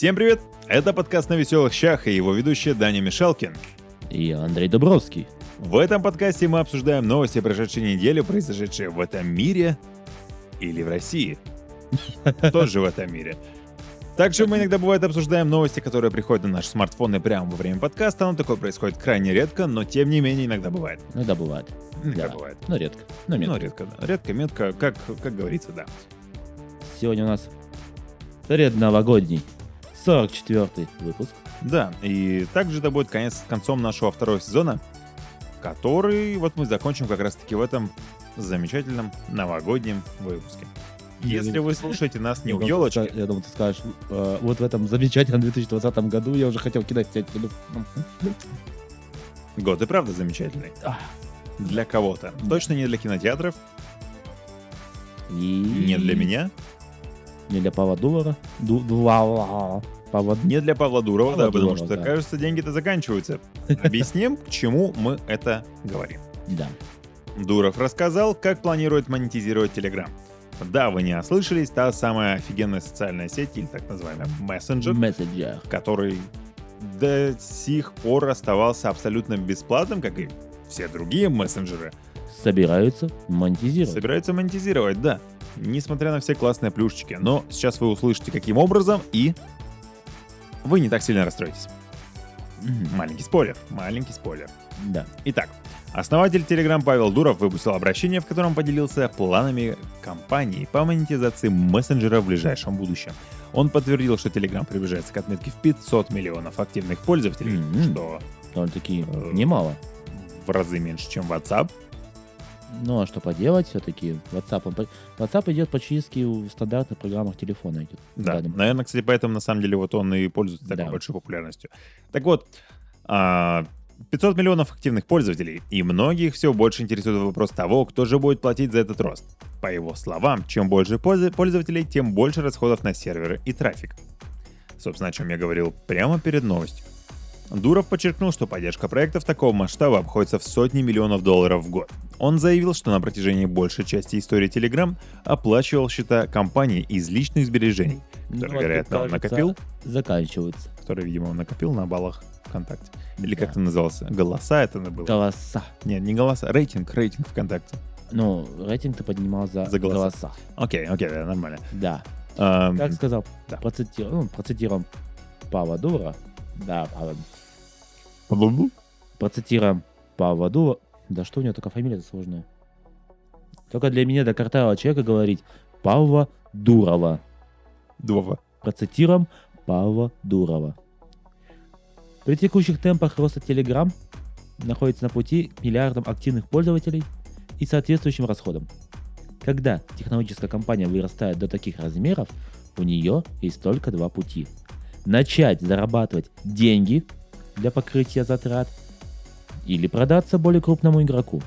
Всем привет! Это подкаст на веселых щах и его ведущая Даня Мишалкин. И Андрей Дубровский. В этом подкасте мы обсуждаем новости прошедшей недели, произошедшие в этом мире или в России. Тоже в этом мире. Также мы иногда бывает обсуждаем новости, которые приходят на наши смартфоны прямо во время подкаста, но такое происходит крайне редко, но тем не менее иногда бывает. Иногда бывает. Иногда Да. бывает. Но редко. Но метко. Ну, редко, да. Редко, метко, как, как говорится, да. Сегодня у нас предновогодний 44-й выпуск. Да, и также это будет конец концом нашего второго сезона, который вот мы закончим как раз-таки в этом замечательном новогоднем выпуске. Если вы слушаете нас не у елочки, Я думал, ты скажешь, э, вот в этом замечательном 2020 году я уже хотел кидать тебя год и правда замечательный. Для кого-то. Точно не для кинотеатров, И... не для меня, Не для Павла Дулара. Ду- Дула- Павла... не для Павла Дурова, Павла да, потому Дурова, что, да. кажется, деньги-то заканчиваются. Объясним, к чему мы это говорим. Да. Дуров рассказал, как планирует монетизировать Telegram. Да, вы не ослышались, та самая офигенная социальная сеть, или так называемая мессенджер, Мессенджер. который до сих пор оставался абсолютно бесплатным, как и все другие мессенджеры, Собираются монетизировать. собираются монетизировать, да. Несмотря на все классные плюшечки. Но сейчас вы услышите, каким образом, и вы не так сильно расстроитесь. Маленький спойлер, маленький спойлер. Да. Итак, основатель Telegram Павел Дуров выпустил обращение, в котором поделился планами компании по монетизации мессенджера в ближайшем будущем. Он подтвердил, что Telegram приближается к отметке в 500 миллионов активных пользователей, Мгм. что Довольно-таки Э, немало. в разы меньше, чем WhatsApp. Ну а что поделать, все-таки WhatsApp, WhatsApp идет по чистке в стандартных программах телефона идет. Да, наверное, кстати, поэтому на самом деле вот он и пользуется такой Да. большой популярностью. Так вот, а, 500 миллионов активных пользователей, и многих все больше интересует вопрос того, кто же будет платить за этот рост. По его словам, чем больше пользователей, тем больше расходов на серверы и трафик. Собственно, о чем я говорил прямо перед новостью. Дуров подчеркнул, что поддержка проектов такого масштаба обходится в сотни миллионов долларов в год. Он заявил, что на протяжении большей части истории Telegram оплачивал счета компании из личных сбережений, Ну, которые, вот, вероятно, он кажется, накопил, Заканчиваются. которые, видимо, он накопил на баллах ВКонтакте. Или Да. как это назывался? Голоса это было? Голоса. Нет, не голоса, рейтинг, рейтинг ВКонтакте. Ну, рейтинг ты поднимал за, За голоса. голоса. Окей, окей, да, нормально. Да. Ам, Как сказал, да. процитируем, ну, процитируем Павла Дура. Да, Павла. Процитируем Дура. Да что у него такая фамилия сложная? Только для меня, для картавого человека говорить Павла Дурова. Дува. Процитируем Павла Дурова. При текущих темпах роста Telegram находится на пути к миллиардам активных пользователей и соответствующим расходам. Когда технологическая компания вырастает до таких размеров, у нее есть только два пути. Начать зарабатывать деньги для покрытия затрат или продаться более крупному игроку.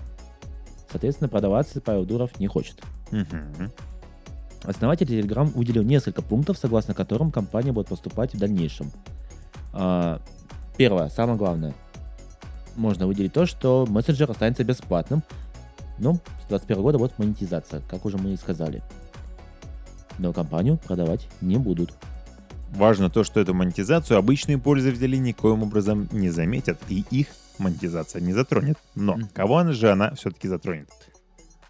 Соответственно, продаваться Павел Дуров не хочет. Основатель Telegram выделил несколько пунктов, согласно которым компания будет поступать в дальнейшем. А, Первое, самое главное. Можно выделить то, что мессенджер останется бесплатным. Ну, с 2021 года будет монетизация, как уже мы и сказали. Но компанию продавать не будут. Важно то, что эту монетизацию обычные пользователи никоим образом не заметят, и их монетизация не затронет. Но кого она же она все-таки затронет?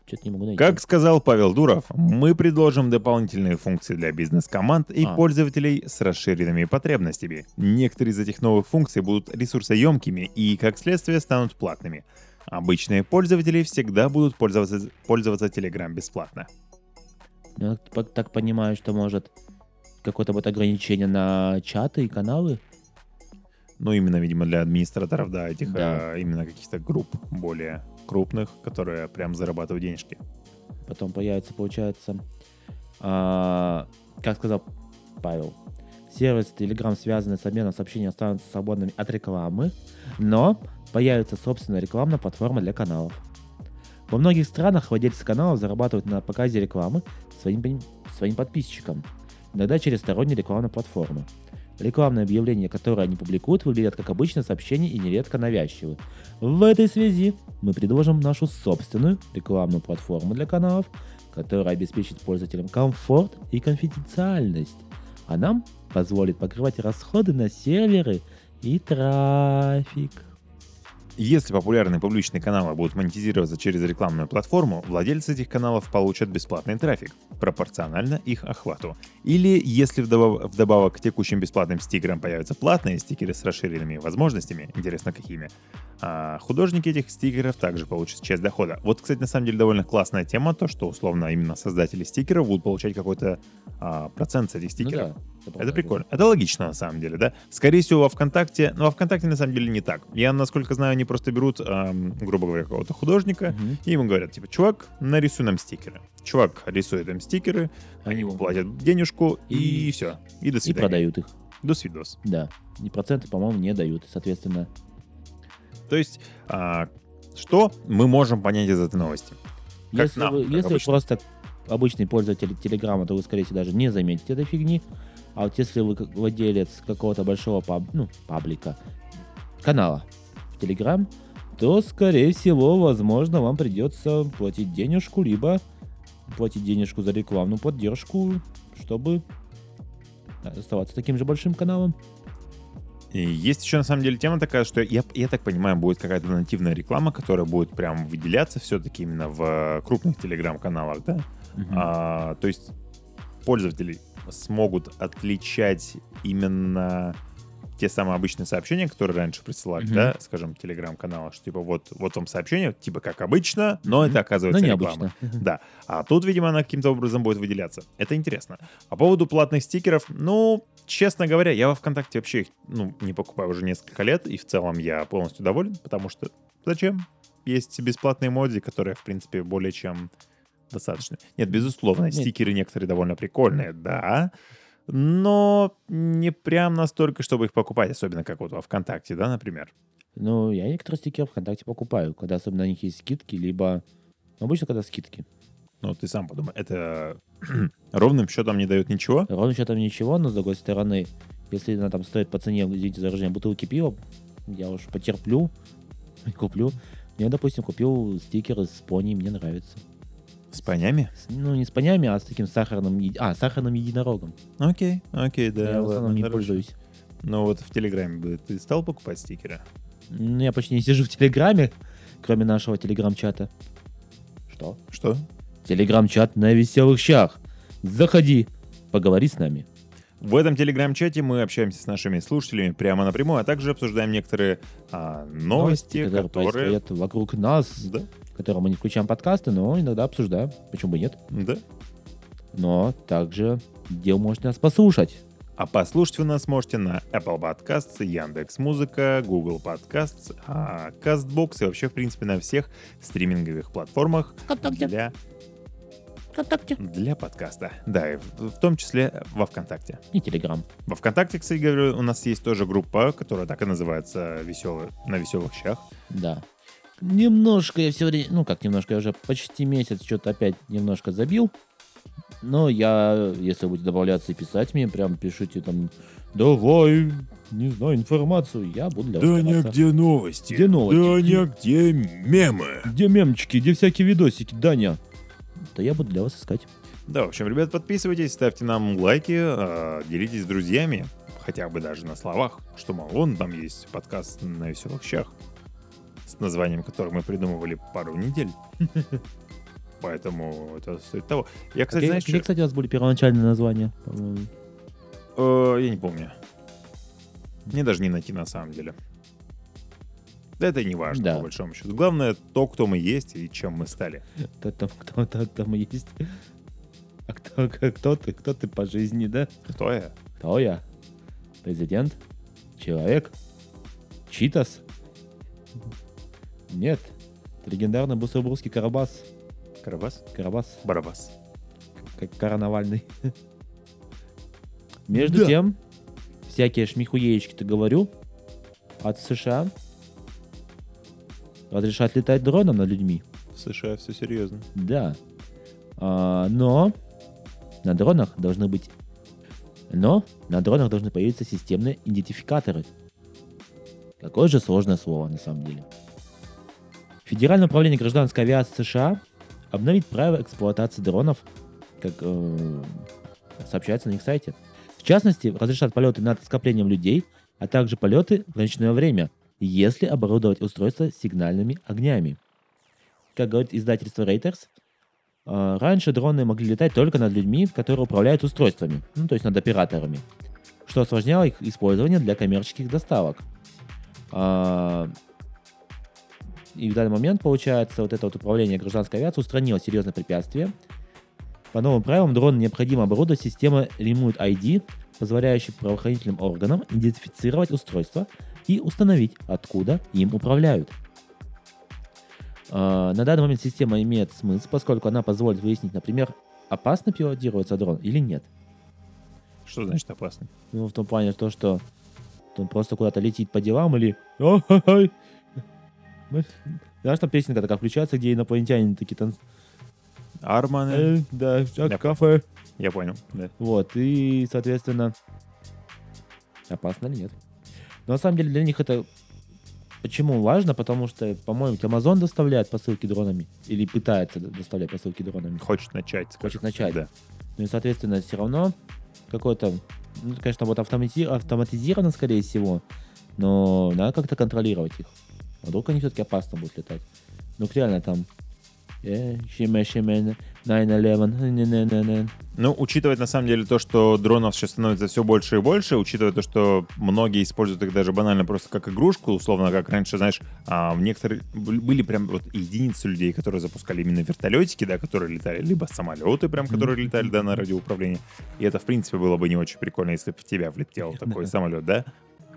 Что-то не могу найти. Как сказал Павел Дуров, мы предложим дополнительные функции для бизнес-команд и А. пользователей с расширенными потребностями. Некоторые из этих новых функций будут ресурсоемкими и, как следствие, станут платными. Обычные пользователи всегда будут пользоваться, пользоваться Telegram бесплатно. Я так, так понимаю, что может какое-то вот ограничение на чаты и каналы. Ну, именно, видимо, для администраторов, да, этих Да. э, именно каких-то групп более крупных, которые прям зарабатывают денежки. Потом появится, получается, а, как сказал Павел, сервис Telegram, связанный с обменом сообщений, останутся свободными от рекламы, но появится собственная рекламная платформа для каналов. Во многих странах владельцы каналов зарабатывают на показе рекламы своим, своим подписчикам, иногда через сторонние рекламные платформы. Рекламные объявления, которые они публикуют, выглядят как обычное сообщение и нередко навязчивы. В этой связи мы предложим нашу собственную рекламную платформу для каналов, которая обеспечит пользователям комфорт и конфиденциальность, а нам позволит покрывать расходы на серверы и трафик. Если популярные публичные каналы будут монетизироваться через рекламную платформу, владельцы этих каналов получат бесплатный трафик, пропорционально их охвату. Или если вдобав- вдобавок к текущим бесплатным стикерам появятся платные стикеры с расширенными возможностями, интересно какими, а художники этих стикеров также получат часть дохода. Вот, кстати, на самом деле довольно классная тема, то, что условно именно создатели стикеров будут получать какой-то а, процент с этих стикеров. Ну да, Это прикольно. Это логично, на самом деле, да? Скорее всего, во ВКонтакте... Но во ВКонтакте, на самом деле, не так. Я, насколько знаю, они просто берут, ам, грубо говоря, какого-то художника, Мгм. и ему говорят, типа, чувак, нарисуй нам стикеры. Чувак рисует им стикеры, они ему платят денежку, и, И- все. И до И свидания. продают их. До свидос. Да. И проценты, по-моему, не дают. Соответственно, То есть, а, что мы можем понять из этой новости? Как если, нам, вы, как если вы просто обычный пользователь Телеграма, то вы, скорее всего, даже не заметите этой фигни. А вот если вы владелец какого-то большого паб, ну, паблика, канала Телеграм, то, скорее всего, возможно, вам придется платить денежку, либо платить денежку за рекламную поддержку, чтобы оставаться таким же большим каналом. И есть еще, на самом деле, тема такая, что я, я так понимаю, будет какая-то нативная реклама, которая будет прям выделяться все-таки именно в э, крупных телеграм-каналах, да? Мгм. А, то есть пользователи смогут отличать именно те самые обычные сообщения, которые раньше присылали, Мгм. да, скажем, телеграм-канала, что типа вот, вот вам сообщение, типа как обычно, но Мгм. это Но оказывается реклама. необычно. Да. А тут, видимо, она каким-то образом будет выделяться. Это интересно. По поводу платных стикеров, ну, честно говоря, я во ВКонтакте вообще их, ну, не покупаю уже несколько лет, и в целом я полностью доволен, потому что зачем? Есть бесплатные эмодзи, которые, в принципе, более чем достаточно. Нет, безусловно, Нет. стикеры некоторые довольно прикольные, да, но не прям настолько, чтобы их покупать, особенно как вот во ВКонтакте, да, например. Ну, я некоторые стикеры ВКонтакте покупаю, когда особенно на них есть скидки, либо... Обычно, когда скидки. Ну, ты сам подумай, это ровным счетом не дает ничего. Ровно счетом ничего, но с другой стороны, если она там стоит по цене, извините за выражение, бутылки пива, я уж потерплю и куплю. Я, допустим, купил стикеры с пони, мне нравится. С понями? Ну, не с понями, а с таким сахарным... А, сахарным единорогом. Окей, окей, да. я в основном не хорошо. пользуюсь. Ну вот в Телеграме бы ты стал покупать стикеры? Ну, я почти не сижу в Телеграме, кроме нашего Телеграм-чата. Что? Что? Телеграм-чат на веселых щах. Заходи, поговори с нами. В этом телеграм-чате мы общаемся с нашими слушателями прямо напрямую, а также обсуждаем некоторые а, новости, которые, которые... происходят вокруг нас, Да, которые мы не включаем подкасты, но иногда обсуждаем. Почему бы нет? да. Но также где вы можете нас послушать? А послушать вы нас можете на Apple Podcasts, Яндекс Музыка, Google Podcasts, а, CastBox и вообще, в принципе, на всех стриминговых платформах ВКонтакте. для, ВКонтакте. для подкаста. Да, и в, в том числе во ВКонтакте. И Телеграм. Во ВКонтакте, кстати говоря, у нас есть тоже группа, которая так и называется «Веселые, «На веселых щах». Да. Немножко я все время, ну как немножко, я уже почти месяц что-то опять немножко забил. Но я, если будете добавляться и писать мне, прям пишите там, давай, не знаю, информацию, я буду для вас стараться. новости. Где новости? Даня, где мемы? Где мемчики, где всякие видосики, Даня? Да я буду для вас искать. Да, в общем, ребят, подписывайтесь, ставьте нам лайки, а, делитесь с друзьями, хотя бы даже на словах, что, мол, вон там есть подкаст на веселых щах, с названием которого мы придумывали пару недель. Поэтому это стоит того. Я, кстати, знаешь, что- кстати, у вас были первоначальные названия? по-моему? Э, я не помню. Мне даже не найти на самом деле. Да это не важно, Да. по большому счету. Главное то, кто мы есть и чем мы стали. Кто там, кто, кто там есть? А кто, кто ты, кто ты по жизни, да? Кто я? Кто я? Президент? Человек? Читас? Нет. Это легендарный буссербургский Карабас. Карабас? Карабас, Барабас. как Карнавальный. Между Да. тем, всякие шмихуеечки-то говорю, от США разрешат летать дроном над людьми. В США все серьезно. Да. А, но на дронах должны быть... Но на дронах должны появиться системные идентификаторы. Какое же сложное слово на самом деле. Федеральное управление гражданской авиации США обновит правила эксплуатации дронов, как э, сообщается на их сайте. В частности, разрешат полеты над скоплением людей, а также полеты в ночное время, если оборудовать устройство сигнальными огнями. Как говорит издательство Reuters, э, раньше дроны могли летать только над людьми, которые управляют устройствами, ну, то есть над операторами, что осложняло их использование для коммерческих доставок. А, И в данный момент, получается, вот это вот управление гражданской авиацией устранило серьезное препятствие. По новым правилам дрон необходимо оборудовать системой Remote ID, позволяющей правоохранительным органам идентифицировать устройство и установить, откуда им управляют. А, На данный момент система имеет смысл, поскольку она позволит выяснить, например, опасно пилотируется дрон или нет. Что значит опасно? Ну, в том плане, то, что он просто куда-то летит по делам или... Мы- Знаешь, там песенка такая включается, где инопланетяне такие танц... Арманы. «Э, Да, Я кафе. Я понял. Да. Вот, и, соответственно, опасно или нет. Но на самом деле для них это почему важно? Потому что, по-моему, Amazon доставляет посылки дронами или пытается доставлять посылки дронами. Хочет начать. Хочет начать. Да. Ну и, соответственно, все равно какой-то, ну, конечно, вот автомати- автоматизировано, скорее всего, но надо как-то контролировать их. А вдруг они все-таки опасно будут летать. Ну, реально там... щеме, щеме, 9-11, не-не-не-не. Ну, учитывая на самом деле то, что дронов сейчас становится все больше и больше, учитывая то, что многие используют их даже банально просто как игрушку, условно, как раньше, знаешь, а, некоторые были прям вот единицы людей, которые запускали именно вертолетики, да, которые летали, либо самолеты прям, которые летали, да, на радиоуправлении. И это, в принципе, было бы не очень прикольно, если бы в тебя влетел такой самолет, да?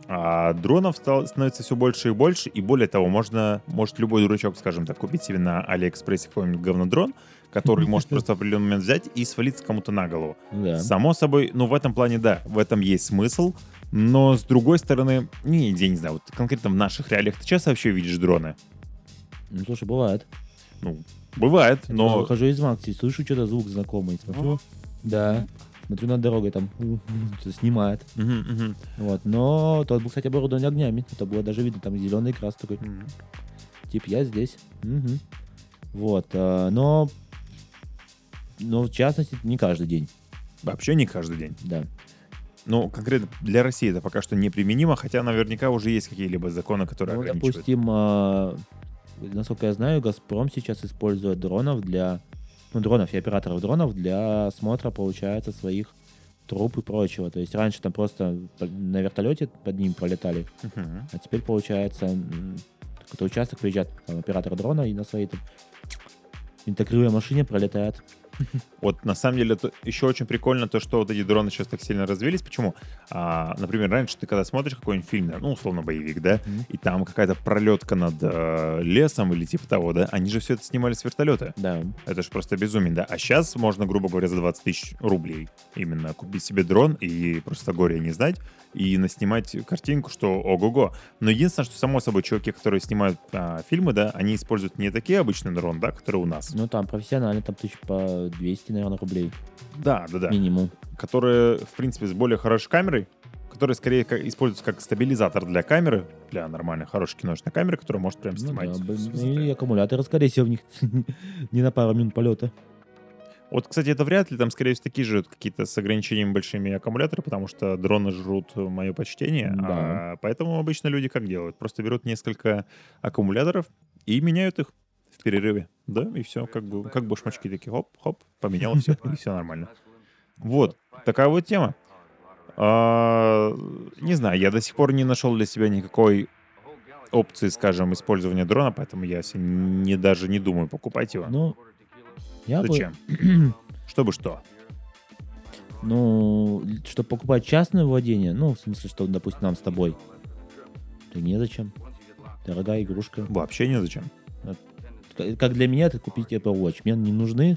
А дронов стал- становится все больше и больше, и более того, можно, может любой дурачок, скажем так, купить себе на Алиэкспрессе какой-нибудь говнодрон, который может просто в определенный момент взять и свалиться кому-то на голову. Да. Само собой, ну в этом плане да, в этом есть смысл, но с другой стороны, не, я не знаю, вот конкретно в наших реалиях ты часто вообще видишь дроны? Ну, слушай, бывает. Ну, бывает, Я но... выхожу из Макси, слышу что-то звук знакомый, смотрю. Да. Смотрю над дорогой, там снимает. Вот. Но тот был, кстати, оборудован огнями. Это было даже видно, там зеленый крас такой. Тип, я здесь. Вот. а, Но, но в частности, не каждый день. Вообще не каждый день. Да. Ну, конкретно для России это пока что неприменимо, хотя наверняка уже есть какие-либо законы, которые Ну, ограничивают. допустим, а, насколько я знаю, Газпром сейчас использует дронов для, ну, дронов и операторов дронов для осмотра, получается, своих труб и прочего. То есть раньше там просто на вертолете под ним пролетали, Мгм. а теперь, получается, какой-то участок приезжает там, оператор дрона и на своей там интегрируемой машине пролетает. Вот на самом деле это еще очень прикольно то, что вот эти дроны сейчас так сильно развились. Почему? А, например, раньше ты когда смотришь какой-нибудь фильм, ну, условно, боевик, да, Мгм. и там какая-то пролетка над э, лесом или типа того, да, они же все это снимали с вертолета. Да. Это же просто безумие, да. А сейчас можно, грубо говоря, за 20 тысяч рублей именно купить себе дрон и просто горе не знать, и наснимать картинку, что ого-го. Но единственное, что само собой чуваки, которые снимают а, фильмы, да, они используют не такие обычные дроны, да, которые у нас. Ну, там профессионально, там тысяч по 200, наверное, рублей. Да, да, да. Минимум. Которые, в принципе, с более хорошей камерой, которые скорее используются как стабилизатор для камеры, для нормальной, хорошей киношной камеры, которая может прям Ну снимать. да, б- с и аккумуляторы, скорее всего, в них не на пару минут полета. Вот, кстати, это вряд ли, там, скорее всего, такие же какие-то с ограничениями большими аккумуляторы, потому что дроны жрут мое почтение. Да. А поэтому обычно люди как делают? Просто берут несколько аккумуляторов и меняют их в перерыве. Да, и все, как бы, как башмачки такие, хоп-хоп, поменял все, и все нормально. Вот, такая вот тема. А, не знаю, я до сих пор не нашел для себя никакой опции, скажем, использования дрона, поэтому я не, даже не думаю покупать его. Ну, я бы... Зачем? Чтобы что? Ну, чтобы покупать частное владение, ну, в смысле, что, допустим, нам с тобой, то незачем. Дорогая игрушка. Вообще незачем. К- Как для меня это купить Apple Watch. Мне не нужны.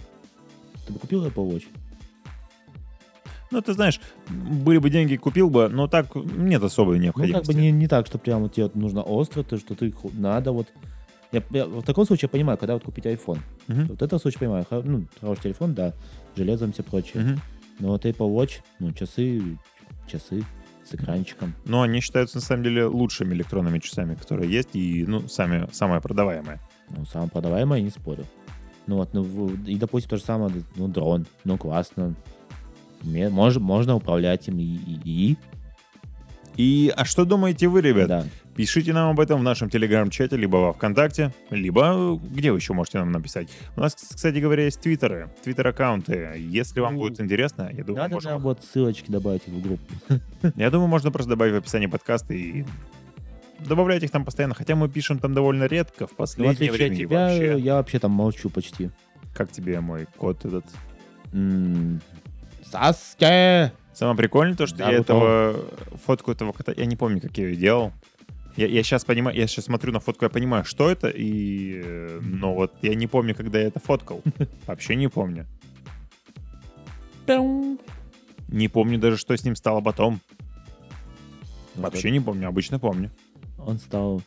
Ты бы купил Apple Watch? Ну, ты знаешь, были бы деньги, купил бы, но так нет особой Ну, необходимости. как бы не, не так, что прям вот тебе нужно остро, то, что ты надо вот... Я, я в таком случае понимаю, когда вот купить iPhone. Мгм. Вот это случай понимаю. Ну, хороший телефон, да, железом все прочее. Мгм. Но вот Apple Watch, ну, часы, часы с экранчиком. Но они считаются, на самом деле, лучшими электронными часами, которые есть, и, ну, сами, самое продаваемое. Ну, самое продаваемое, не спорю. Ну вот, ну, и, допустим, то же самое, ну, дрон, ну, классно. Ме- мож- можно управлять им и... и- и- И, а что думаете вы, ребят? да. Пишите нам об этом в нашем телеграм-чате, либо во ВКонтакте, либо э, где вы еще можете нам написать. У нас, кстати говоря, есть твиттеры, твиттер-аккаунты. Если вам Ну, будет интересно, я думаю, Надо можем нам вот ссылочки добавить в группу. Я думаю, можно просто добавить в описание подкаста и добавлять их там постоянно. Хотя мы пишем там довольно редко, в Ну, последнее время тебя, вообще. я вообще там молчу почти. Как тебе мой код этот? Саске! Самое прикольное то, что Да, я этого фотку этого кота, я не помню, как я ее делал. Я, сейчас понимаю, я сейчас смотрю на фотку, я понимаю, что это, и, э, но вот я не помню, когда я это фоткал. Вообще не помню. Не помню даже, что с ним стало потом. Вообще не помню, обычно помню. Он стал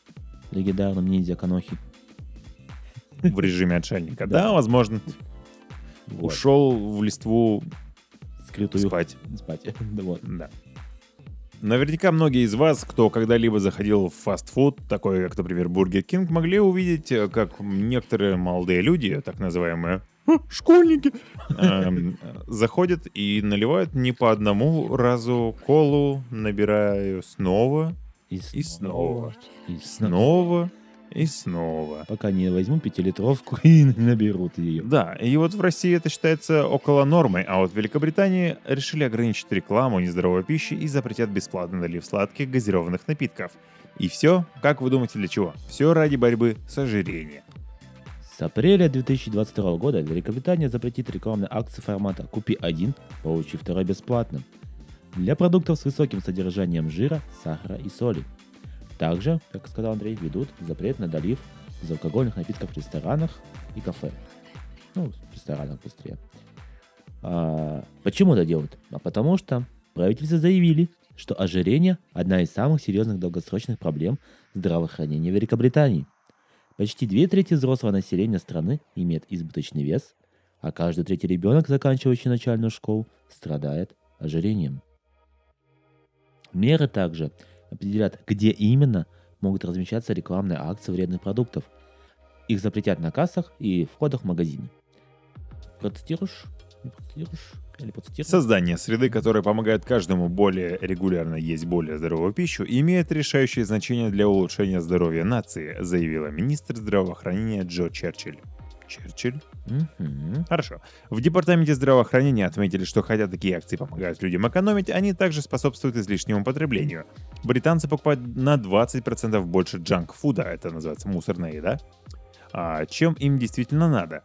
легендарным ниндзя Канохи. В режиме отшельника. Да, возможно. Ушел в листву Скрытую спать. спать. Да вот. Да. Наверняка многие из вас, кто когда-либо заходил в фастфуд, такой как, например, Бургер Кинг, могли увидеть, э, как некоторые молодые люди, так называемые «Ха, школьники, эм, заходят и наливают не по одному разу колу, набираю снова, И И снова. И снова. снова и снова. Пока не возьму пятилитровку и наберут ее. Да, и вот в России это считается около нормы, а вот в Великобритании решили ограничить рекламу нездоровой пищи и запретят бесплатный налив сладких газированных напитков. И все, как вы думаете, для чего? Все ради борьбы с ожирением. С апреля 2022 года Великобритания запретит рекламные акции формата «Купи один, получи второй бесплатно» для продуктов с высоким содержанием жира, сахара и соли. Также, как сказал Андрей, ведут запрет на долив безалкогольных напитков в ресторанах и кафе. Ну, в ресторанах быстрее. А, почему это делают? А потому что правительство заявили, что ожирение – одна из самых серьезных долгосрочных проблем здравоохранения Великобритании. Почти две трети взрослого населения страны имеет избыточный вес, а каждый третий ребенок, заканчивающий начальную школу, страдает ожирением. Меры также определят, где именно могут размещаться рекламные акции вредных продуктов. Их запретят на кассах и входах в магазины. Процитируешь? Не процитируешь? Или процитируешь? Создание среды, которая помогает каждому более регулярно есть более здоровую пищу, имеет решающее значение для улучшения здоровья нации, заявила министр здравоохранения Джо Черчилль. Черчилль? Мгм. Хорошо. В департаменте здравоохранения отметили, что хотя такие акции помогают людям экономить, они также способствуют излишнему потреблению. Британцы покупают на 20% больше джанк-фуда, это называется мусорная еда, а, чем им действительно надо.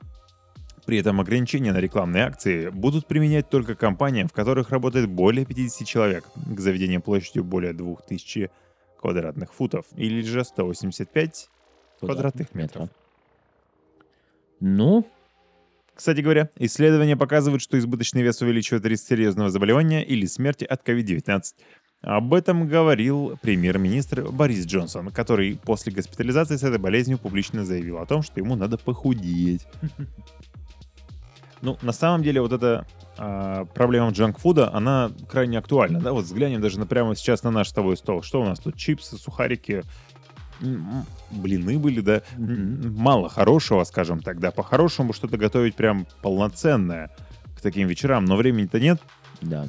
При этом ограничения на рекламные акции будут применять только компаниям, в которых работает более 50 человек, к заведениям площадью более 2000 квадратных футов, или же 185 квадратных метров. Ну, Кстати говоря, исследования показывают, что избыточный вес увеличивает риск серьезного заболевания или смерти от COVID-19. Об этом говорил премьер-министр Борис Джонсон, который после госпитализации с этой болезнью публично заявил о том, что ему надо похудеть. Ну, на самом деле, вот эта а, проблема джанкфуда, она крайне актуальна, да? Вот взглянем даже на, прямо сейчас на наш с тобой стол. Что у нас тут? Чипсы, сухарики, блины были, да? Мало хорошего, скажем так, да. По-хорошему что-то готовить прям полноценное к таким вечерам, но времени-то нет. да.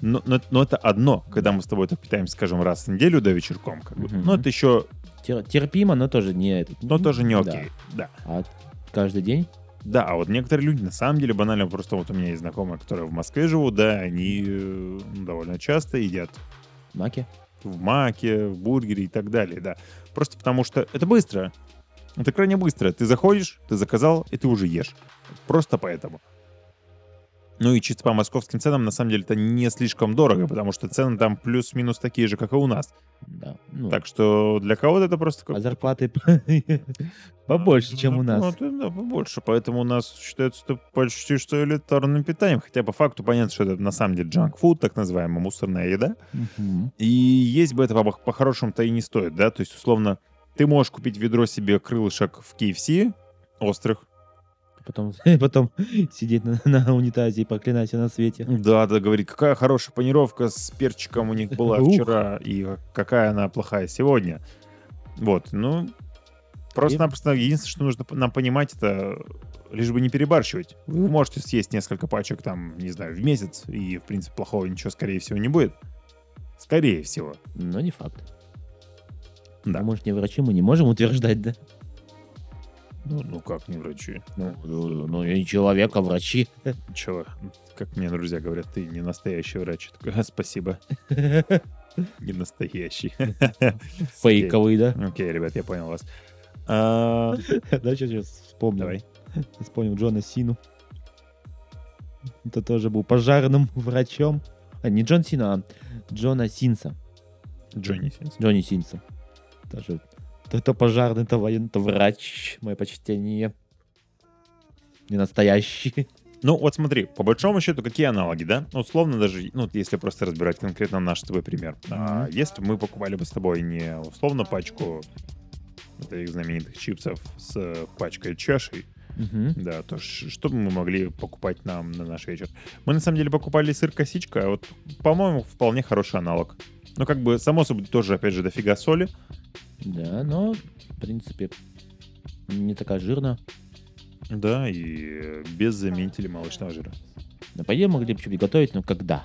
Но, но- но это одно, когда мы с тобой так питаемся, скажем, раз в неделю, да, вечерком, как бы. Мгм. Но это еще, Тер- терпимо, но тоже не но тоже не Да. окей. Да. А каждый день? Да, а вот некоторые люди, на самом деле, банально, просто вот у меня есть знакомые, которые в Москве живут, да, они э, довольно часто едят Маки? в маке, в бургере и так далее, да. Просто потому что это быстро. Это крайне быстро. Ты заходишь, ты заказал, и ты уже ешь. Просто поэтому. Ну и чисто по московским ценам, на самом деле, это не слишком дорого, потому что цены там плюс-минус такие же, как и у нас. Да. Ну, Так что для кого-то это просто... как- а зарплаты побольше, чем у Ну, нас. это, да, побольше. Поэтому у нас считается это почти что элитарным питанием. Хотя по факту понятно, что это на самом деле джанк-фуд, так называемая мусорная еда. И есть бы это по- по-хорошему-то и не стоит, да? То есть, условно, ты можешь купить ведро себе крылышек в KFC, острых. Потом, потом сидеть на, на унитазе и проклинать все на свете. Да, да, говорить, какая хорошая панировка с перчиком у них была вчера, и какая она плохая сегодня. Вот, ну, Просто-напросто единственное, что нужно нам понимать, это лишь бы не перебарщивать. Вы можете съесть несколько пачек там, не знаю, в месяц, и, в принципе, плохого ничего, скорее всего, не будет. Скорее всего. Но не факт. Да. Мы же не врачи, мы не можем утверждать, да? Ну, ну как не врачи? Ну, ну, ну, я не человек, а врачи. Чего? Как мне друзья говорят, ты не настоящий врач. Я такой, «А, спасибо. Не настоящий. Фейковый, да? Окей, ребят, я понял вас. А, Да, сейчас вспомнил. Давай. Вспомнил Джона Сину. Это тоже был пожарным врачом. А, не Джон Сина, а Джона Синса. Джонни Синс. Джонни Синса. Тоже то, то пожарный, то военный, то врач. Мое почтение. Не настоящий. Ну, вот смотри, по большому счету, какие аналоги, да? Ну, Условно даже, ну, если просто разбирать конкретно наш с тобой пример. А, если бы мы покупали бы с тобой не условно пачку этих знаменитых чипсов с э, пачкой чашей, Мгм. да, то что бы мы могли покупать нам на наш вечер? Мы на самом деле покупали сыр косичка, а вот, по-моему, вполне хороший аналог. Ну, как бы, само собой, тоже, опять же, дофига соли. Да, но, в принципе, не такая жирная. Да, и без заменителей молочного жира. Но по идее могли бы что-нибудь готовить, но когда?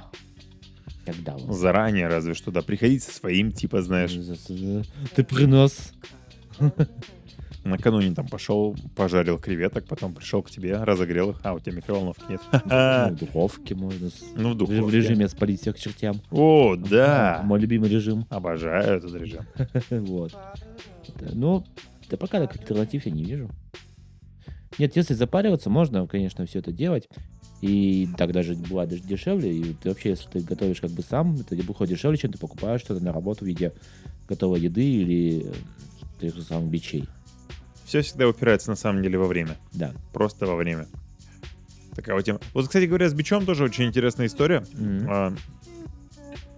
Когда? вот? Заранее разве что, да, приходить со своим, типа, знаешь, Ты принос. накануне там пошел, пожарил креветок, потом пришел к тебе, разогрел их, а у тебя микроволновки нет. Ну, в духовке можно. Ну, в В духовке. режиме спалить всех к чертям. О, да! Мой любимый режим. Обожаю этот режим. Вот. Ну, да пока так альтернатив я не вижу. Нет, если запариваться, можно, конечно, все это делать. И так даже бывает даже дешевле. И ты вообще, если ты готовишь как бы сам, это выходит дешевле, чем ты покупаешь что-то на работу в виде готовой еды или э, тех же самых бичей. Все всегда упирается на самом деле во время. Да. Просто во время. Такая вот тема. Вот, кстати говоря, с бичом тоже очень интересная история. Мгм. А,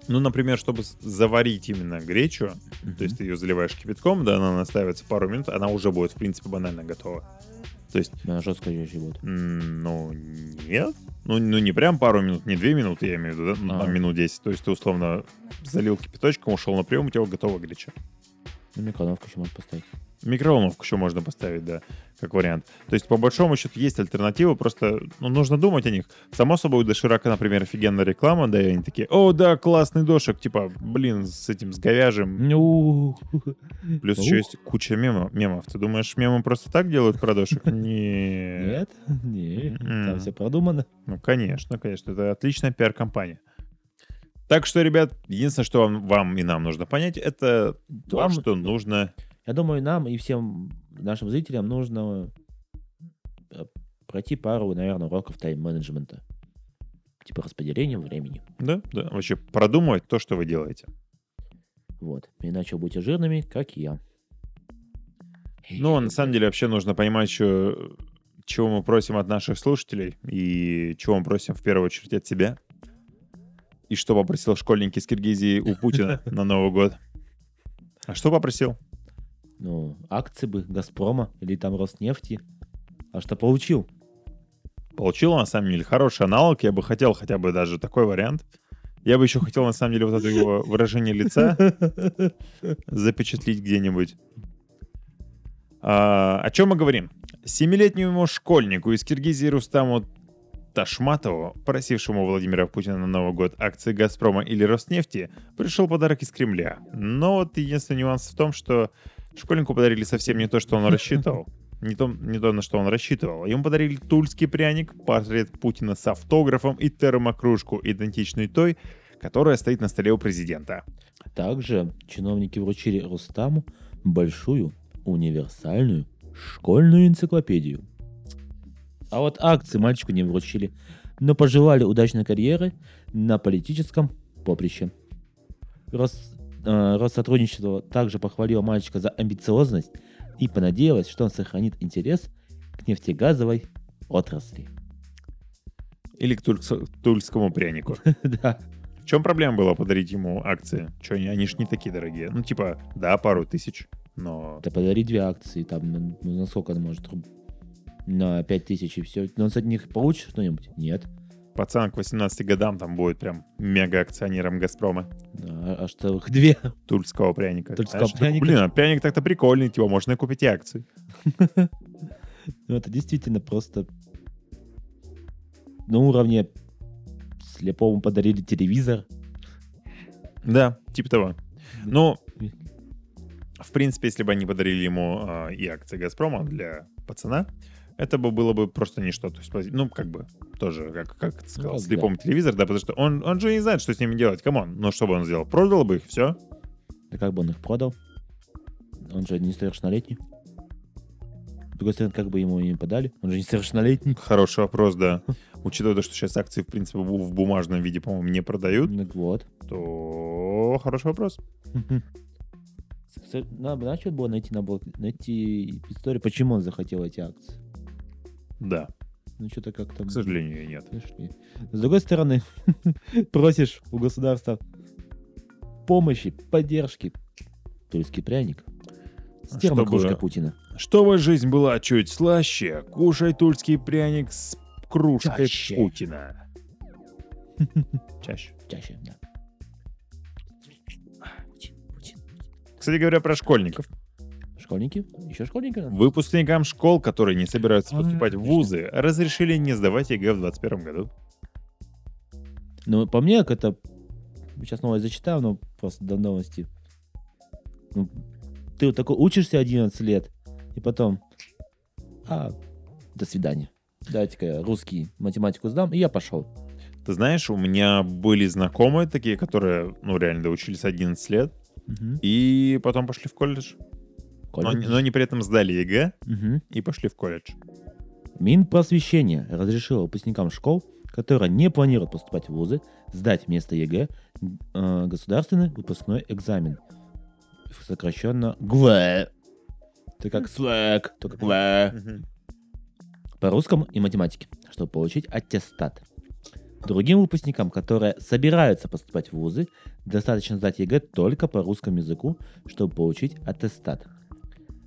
Ну, например, чтобы заварить именно гречу, Мгм. то есть ты ее заливаешь кипятком, да, она настаивается пару минут, она уже будет, в принципе, банально готова. То есть, Она жестко еще будет. ну, нет. Ну, ну, не прям пару минут, не две минуты, я имею в виду, да, ну, А. там минут 10. То есть ты, условно, залил кипяточком, ушел на прием, у тебя готова греча. Ну, микроволновку еще можно поставить. Микроволновку еще можно поставить, да, как вариант. То есть, по большому счету, есть альтернативы, просто ну, нужно думать о них. Само собой, у Доширака, например, офигенная реклама, да, и они такие, о, да, классный дошик, типа, блин, с этим, с говяжьим. Ну, Плюс Ух. еще есть куча мемов. мемов. Ты думаешь, мемы просто так делают про дошик? Нет. Нет, не, там все продумано. Ну, конечно, конечно. Это отличная пиар-компания. Так что, ребят, единственное, что вам, вам и нам нужно понять, это то, Вам- что нужно... Я думаю, нам и всем нашим зрителям нужно э, пройти пару, наверное, уроков тайм-менеджмента. Типа распределения времени. Да, да, вообще продумывать то, что вы делаете. Вот. Иначе вы будете жирными, как я. Ну, на самом деле, вообще нужно понимать еще, чего мы просим от наших слушателей и чего мы просим в первую очередь от себя. И что попросил школьник из Киргизии у Путина на Новый год. А что попросил? Ну, акции бы Газпрома или там Роснефти. А что получил? Получил, на самом деле, хороший аналог. Я бы хотел хотя бы даже такой вариант. Я бы еще хотел, на самом деле, вот это его выражение лица запечатлить где-нибудь. А, о чем мы говорим? Семилетнему школьнику из Киргизии Рустаму Ташматову, просившему Владимира Путина на Новый год акции «Газпрома» или «Роснефти», пришел подарок из Кремля. Но вот единственный нюанс в том, что школьнику подарили совсем не то, что он рассчитывал. Не то, не то, на что он рассчитывал. Ему подарили тульский пряник, портрет Путина с автографом и термокружку, идентичной той, которая стоит на столе у президента. Также чиновники вручили Рустаму большую универсальную школьную энциклопедию. А вот акции мальчику не вручили, но пожелали удачной карьеры на политическом поприще. Рос, Россотрудничество также похвалило мальчика за амбициозность и понадеялось, что он сохранит интерес к нефтегазовой отрасли. Или к тульс- тульскому прянику. Да. В чем проблема была подарить ему акции? Че, они, они ж не такие дорогие. Ну, типа, да, пару тысяч, но... Да подари две акции, там, ну, на сколько она может? На 5000 и все. Но он с них получит что-нибудь? Нет. Пацан к 18 годам там будет прям мега-акционером Газпрома. Да, аж целых две. Тульского пряника. Тульского Знаешь, так, пряника. Блин, а пряник так-то прикольный, его можно и купить и акции. Ну, это действительно просто на уровне слепому подарили телевизор. Да, типа того. Ну, в принципе, если бы они подарили ему а, и акции Газпрома для пацана, это бы было бы просто ничто. То есть, ну, как бы, тоже, как, как ты сказал, как слепому телевизор, да, потому что он, он же не знает, что с ними делать. Come on, ну, что бы он сделал? Продал бы их, все. Да как бы он их продал? Он же несовершеннолетний. С другой стороны, как бы ему не подали? Он же несовершеннолетний. Хороший вопрос, да. Учитывая то, что сейчас акции, в принципе, в бумажном виде, по-моему, не продают, Ну вот. то хороший вопрос. Надо, надо что было найти, надо было найти историю, почему он захотел эти акции. Да, Ну, что-то как-то... к сожалению, нет. Нашли. С другой стороны, просишь у государства помощи, поддержки. Тульский пряник. С А термокружкой чтобы- Путина. Чтобы жизнь была чуть слаще, кушай тульский пряник с кружкой Чаще. Путина. Чаще. Чаще, да. Кстати говоря, про школьников. Школьники? Еще школьники? Выпускникам школ, которые не собираются А, поступать в точно. вузы, разрешили не сдавать ЕГЭ в 2021 году. Ну, по мне, как это... Сейчас новость зачитаю, но просто до новости. Ну, ты вот такой учишься 11 лет, и потом... А, до свидания. Дайте-ка я русский математику сдам, и я пошел. Ты знаешь, у меня были знакомые такие, которые, ну, реально доучились 11 лет, Мгм. и потом пошли в колледж. Но, Колледж. они- но они при этом сдали ЕГЭ Мгм. и пошли в колледж. Минпросвещение разрешило выпускникам школ, которые не планируют поступать в вузы, сдать вместо ЕГЭ э, государственный выпускной экзамен. Сокращенно ГВЭ. Ты как СВЭК, только ГВЭ. По русскому и математике, чтобы получить аттестат. Другим выпускникам, которые собираются поступать в вузы, достаточно сдать ЕГЭ только по русскому языку, чтобы получить аттестат.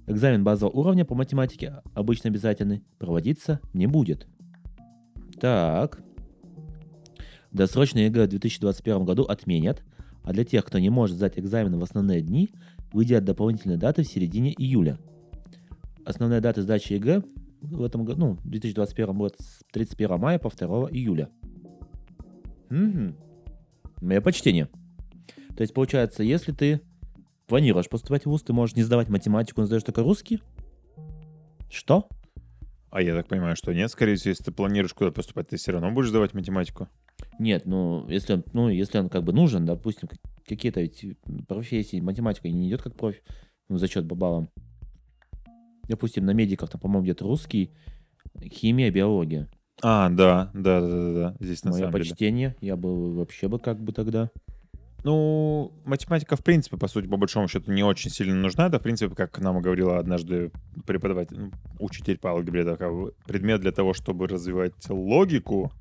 Экзамен базового уровня по математике, обычно обязательный, проводиться не будет. Так. Досрочное ЕГЭ в 2021 году отменят, а для тех, кто не может сдать экзамены в основные дни, выйдет дополнительные даты в середине июля. Основная дата сдачи ЕГЭ в этом году, ну, в 2021 год с 31 мая по 2 июля. Мгм. Мое почтение. То есть, получается, если ты планируешь поступать в ВУЗ, ты можешь не сдавать математику, но сдаешь только русский? Что? А я так понимаю, что нет. Скорее всего, если ты планируешь куда поступать, ты все равно будешь сдавать математику. Нет, ну, если он, ну, если он как бы нужен, допустим, как- какие-то ведь профессии, математика не идет как профи, ну, за счет по баллам. Допустим, на медиках, там, по-моему, где-то русский, химия, биология. А, да, да, да, да, да. Здесь на Мое самом деле. почтение, я бы вообще бы как бы тогда... Ну, математика, в принципе, по сути, по большому счету, не очень сильно нужна. Это, в принципе, как нам говорила однажды преподаватель, ну, учитель по алгебре, такой предмет для того, чтобы развивать логику,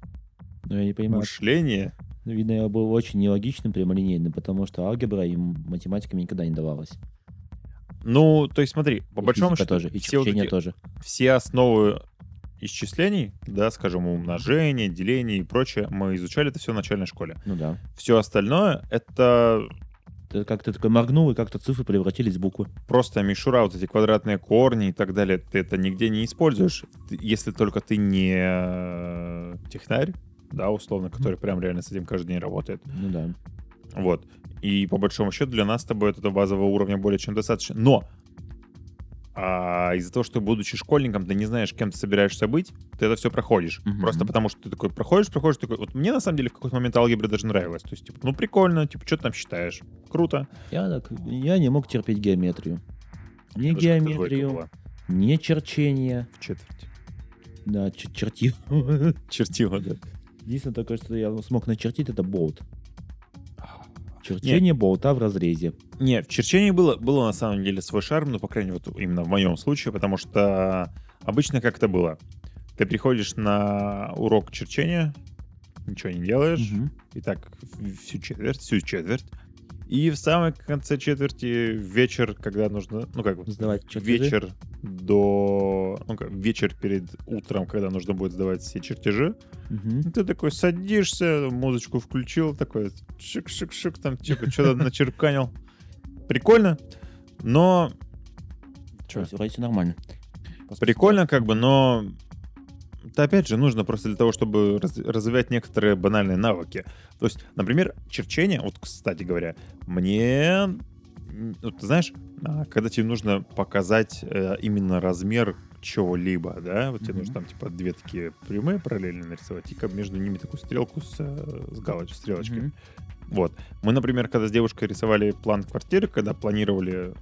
Ну, я не понимаю. мышление. Видно, я был очень нелогичным, прямолинейным, потому что алгебра и математика мне никогда не давалась. Ну, то есть смотри, по И большому счету, тоже, и все, вот эти- тоже. все основы исчислений, да, скажем, умножение, деление и прочее, мы изучали это все в начальной школе. Ну да. Все остальное — это Ты как ты такой моргнул, и как-то цифры превратились в буквы. просто мишура, вот эти квадратные корни и так далее, ты это нигде не используешь, если только ты не э, технарь, да, условно, который прям реально с этим каждый день работает. Ну да. Вот. И по большому счету для нас с тобой этого базового уровня более чем достаточно. Но а из-за того, что будучи школьником, ты не знаешь, кем ты собираешься быть, ты это все проходишь. Мгм. Просто потому что ты такой проходишь, проходишь, такой. Вот мне на самом деле в какой-то момент алгебра даже нравилась. То есть, типа, ну прикольно, типа, что ты там считаешь? Круто. Я, так, я не мог терпеть геометрию. Двойка геометрию, ни черчение. в четверть. Да, чертил. Чертила, да. Единственное только, что я смог начертить, это болт. Черчение болта в разрезе. Не, в черчении было, было на самом деле свой шарм, ну, по крайней мере, вот именно в моем случае, потому что обычно как это было. Ты приходишь на урок черчения, ничего не делаешь, Мгм. и так всю четверть, всю четверть. И в самом конце четверти вечер, когда нужно, ну как бы, Сдавать чертежи. вечер до... Ну, как, вечер перед утром, когда нужно будет сдавать все чертежи. Мгм. Ты такой садишься, музычку включил, такой шик-шик-шик, там типа что-то начерканил. Прикольно, но... Чё? Вроде всё нормально. Прикольно как бы, но... Это опять же нужно просто для того, чтобы раз- развивать некоторые банальные навыки. То есть, например, черчение, вот, кстати говоря, мне... Вот, ты знаешь, а, когда тебе нужно показать э, именно размер чего-либо, да, вот тебе Мгм. нужно там типа две такие прямые параллельно нарисовать, и как между ними такую стрелку с, э, с галоч- стрелочкой. Мгм. Вот. Мы, например, когда с девушкой рисовали план квартиры, когда планировали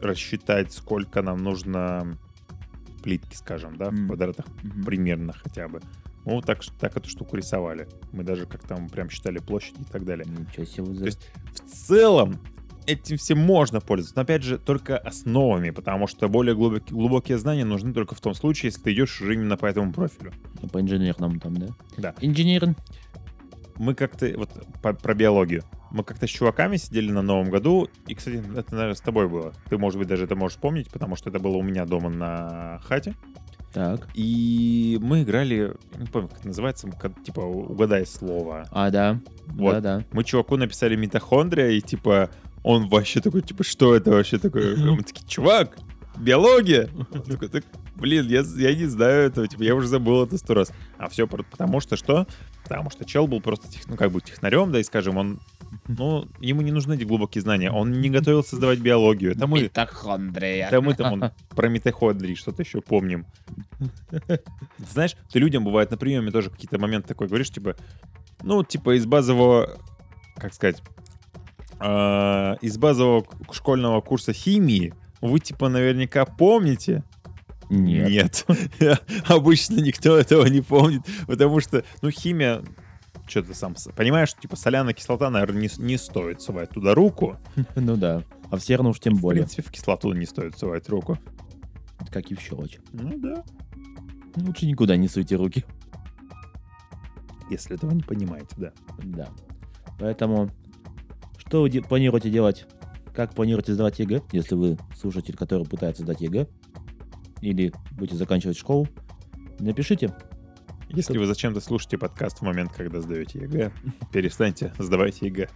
рассчитать, сколько нам нужно плитки, скажем, да, в М. квадратах Мгм. примерно хотя бы. Вот так, так эту штуку рисовали. Мы даже как там прям считали площадь и так далее. Ничего себе То есть в целом этим всем можно пользоваться, но опять же только основами, потому что более глубокие, глубокие знания нужны только в том случае, если ты идешь уже именно по этому профилю. Ну, По инженерному там, да? Да. Инженерин. мы как-то, вот по- про биологию, мы как-то с чуваками сидели на Новом году, и, кстати, это, наверное, с тобой было. Ты, может быть, даже это можешь помнить, потому что это было у меня дома на хате. Так. И мы играли, не помню, как это называется, типа, угадай слово. А, да. Вот. Да, да. Мы чуваку написали митохондрия, и, типа, он вообще такой, типа, что это вообще такое? Мы такие, чувак, биология! Он такой, «Так, блин, я, я не знаю этого, типа, я уже забыл это сто раз. А все потому что что? Потому что чел был просто, тех- ну, как бы технарем, да, и, скажем, он, ну, ему не нужны эти глубокие знания, он не готовился сдавать биологию. Это мы, Митохондрия. это мы там он, про митохондрии что-то еще помним. Знаешь, ты людям бывает на приеме тоже какие-то моменты такой говоришь, типа, ну, типа из базового, как сказать, а, из базового школьного курса химии вы, типа, наверняка помните. Нет. Нет. Обычно никто этого не помнит, потому что, ну, химия, что ты сам понимаешь, что, типа, соляная кислота, наверное, не, не стоит сувать туда руку. Ну да. А в серну уж тем В более. принципе, в кислоту не стоит сувать руку. Как и в щелочь. Ну да. Лучше никуда не суйте руки. Если этого не понимаете, да. Да. Поэтому, что вы планируете делать? Как планируете сдавать ЕГЭ, если вы слушатель, который пытается сдать ЕГЭ? Или будете заканчивать школу? Напишите. Если вы зачем-то слушаете подкаст в момент, когда сдаете ЕГЭ, перестаньте, сдавайте ЕГЭ.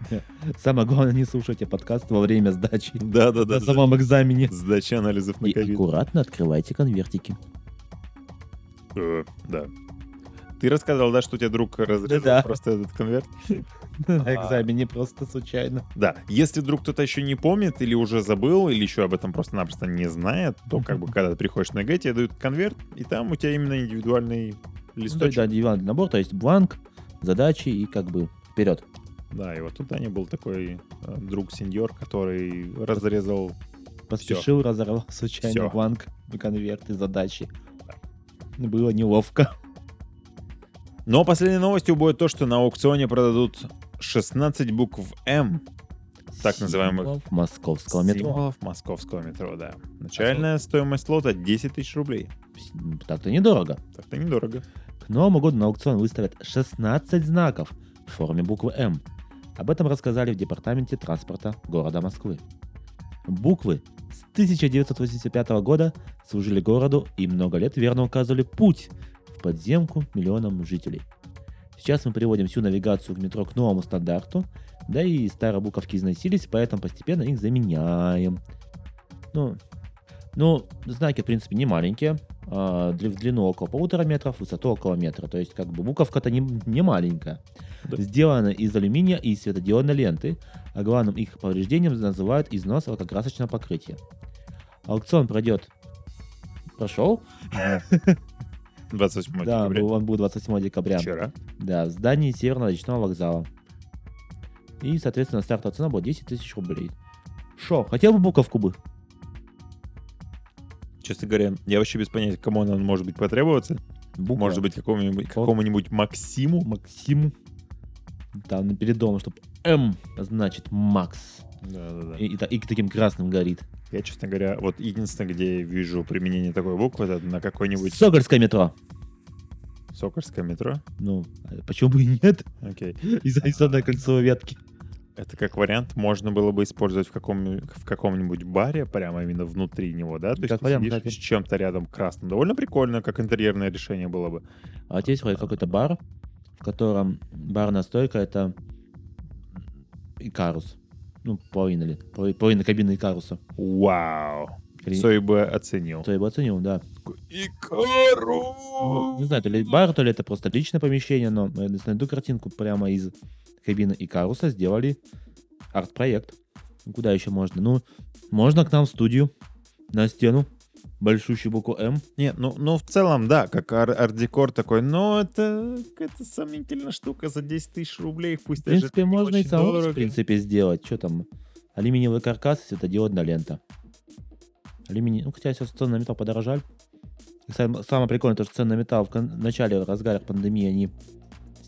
Самое главное, не слушайте подкаст во время сдачи. Да-да-да. На самом экзамене. Сдача анализов на И аккуратно открывайте конвертики. Э, Да. Ты рассказывал, да, что у тебя друг разрезал Да-да. просто этот конверт? На экзамене просто случайно. Да. Если вдруг кто-то еще не помнит или уже забыл, или еще об этом просто-напросто не знает, то как бы когда ты приходишь на ЕГЭ, тебе дают конверт, и там у тебя именно индивидуальный то есть, листочек. да, индивидуальный набор, то есть бланк, задачи и как бы вперед. Да, и вот у Ани был такой э, друг-сеньор, который разрезал Поспешил, разорвал случайно бланк, конверт и задачи. Было неловко. Но последней новостью будет то, что на аукционе продадут 16 букв М Так называемых Символов московского метро. символов московского метро, да. Начальная стоимость лота 10 тысяч рублей. Так-то недорого. Так-то недорого. К Новому году на аукцион выставят 16 знаков в форме буквы М. Об этом рассказали в Департаменте транспорта города Москвы. Буквы с 1985 года служили городу и много лет верно указывали путь в подземку миллионам жителей. Сейчас мы приводим всю навигацию в метро к новому стандарту, да и старые буковки износились, поэтому постепенно их заменяем. Ну, ну, знаки, в принципе, не маленькие. а, в длину около полутора метров, высоту около метра. То есть, как бы буковка-то не, не маленькая. Да. Сделана из алюминия и светодиодной ленты, а главным их повреждением называют износ лакокрасочного покрытия. Аукцион пройдет... Прошел? 28 Да, декабря. был- он будет 28 декабря. Вчера. Да, в здании Северного речного вокзала. И, соответственно, стартовая цена будет 10 тысяч рублей. Шо, хотел бы буковку бы? Честно говоря, я вообще без понятия, кому она может быть потребоваться. Буква. Может быть, какому-нибудь, какому-нибудь Максиму. Максиму. Там перед домом, чтобы М значит Макс. Да-да-да. И, и та- и таким красным горит. Я, честно говоря, вот единственное, где я вижу применение такой буквы, это на какой-нибудь Сокольское метро. Сокольское метро. Ну, а почему бы и нет? Окей. Из из одной кольцевой ветки. Это как вариант можно было бы использовать в, каком, в каком-нибудь баре, прямо именно внутри него, да? То есть Как ты вариант, сидишь кстати. с чем-то рядом красным. Довольно прикольно, как интерьерное решение было бы. А есть вроде какой-то бар, в котором барная стойка это Икарус. Ну, половина ли. поло- Половина кабины Икаруса. Вау. Цой бы оценил. Я бы оценил, да. Икару! Не знаю, то ли бар, то ли это просто личное помещение, но я найду картинку прямо из кабины Икаруса, сделали арт-проект. Куда еще можно? Ну, можно к нам в студию, на стену, большущую букву М. Не, ну, ну в целом, да, как ар- арт-декор такой, но это какая-то сомнительная штука за 10 тысяч рублей, пусть В принципе, даже можно и самому, дорого. в принципе, сделать. Что там? Алюминиевый каркас, светодиодная лента. Алюминий... Ну, хотя сейчас цены на металл подорожали. И Самое прикольное, то, что цены на металл в, кон- начале, в разгарах пандемии, они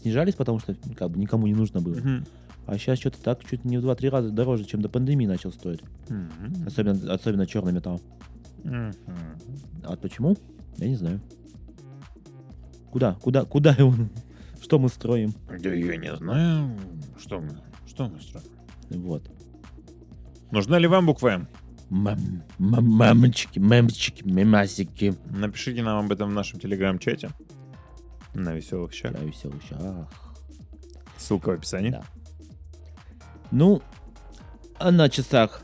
снижались, потому что как бы никому не нужно было. А сейчас что-то так, чуть не в 2-3 раза дороже, чем до пандемии начал стоить. Мгм. Особенно, особенно черный металл. Мгм. А почему? Я не знаю. Куда? Куда? Куда его? Что мы строим? Да я не знаю, что мы, что мы строим. Вот. Нужна ли вам буква М? Мам, мам- мамочки, мемчики, мемасики. Напишите нам об этом в нашем телеграм-чате на веселых щах. Я веселый щах. Ссылка в описании. Да. Ну, а на часах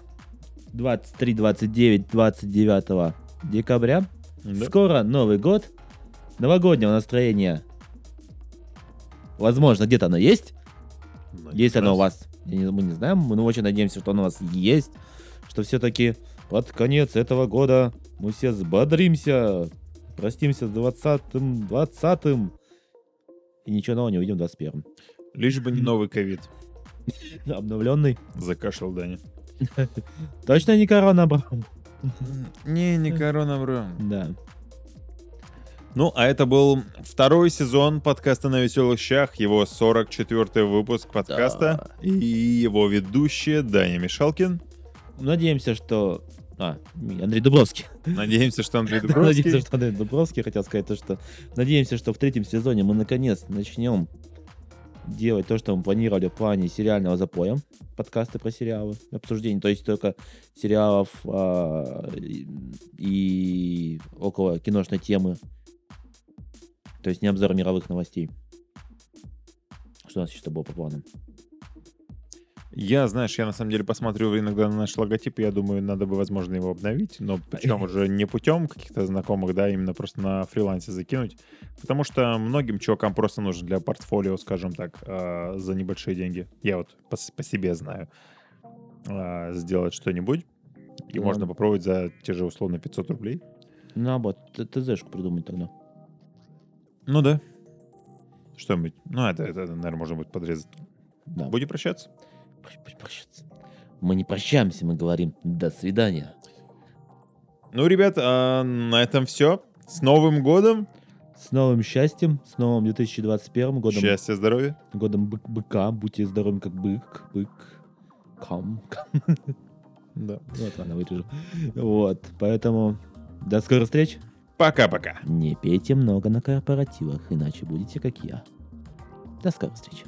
23, 29, 29 декабря. Да. Скоро Новый год. Новогоднего настроения. Возможно, где-то оно есть. Ну, Есть оно у вас. не- мы не знаем. Мы ну, очень надеемся, что оно у вас есть. Что все-таки под конец этого года мы все взбодримся. Простимся с 20-м, 20-м. И ничего нового не увидим в 21-м. Лишь бы не новый ковид. Обновленный. Закашлял Даня. Точно не корона, бро? Не, не корона, бро. Да. Ну, а это был второй сезон подкаста «На веселых щах», его 44-й выпуск подкаста. И его ведущие Даня Мишалкин. Надеемся, что... А, Андрей Дубровский. Надеемся, что Андрей Надеемся, Дубровский. что Андрей Дубровский хотел сказать то, что... Надеемся, что в третьем сезоне мы наконец начнем делать то, что мы планировали в плане сериального запоя. Подкасты про сериалы, обсуждение. То есть только сериалов а, и, и около киношной темы. То есть не обзор мировых новостей. Что у нас еще было по планам? Я, знаешь, я на самом деле посмотрю иногда на наш логотип, и я думаю, надо бы, возможно, его обновить, но причем уже не путем каких-то знакомых, да, именно просто на фрилансе закинуть, потому что многим чувакам просто нужно для портфолио, скажем так, а, за небольшие деньги. Я вот по, по себе знаю. а, Сделать что-нибудь, и Да. можно попробовать за те же условно 500 рублей. Наоборот, т- ТЗшку придумать тогда. Ну да. Что-нибудь. Ну, это, это, наверное, можно будет подрезать. Да. Будем прощаться. Прощаться. Мы не прощаемся, мы говорим до свидания. Ну, ребят, а, на этом все. С Новым годом! С новым счастьем, с новым 2021 годом, Счастья, здоровья! годом бык- быка. Будьте здоровы, как бык, бык. Кам. кам. Да. Вот, ладно, вырежу. Вот, поэтому до скорых встреч. Пока-пока. Не пейте много на корпоративах, иначе будете как я. До скорых встреч.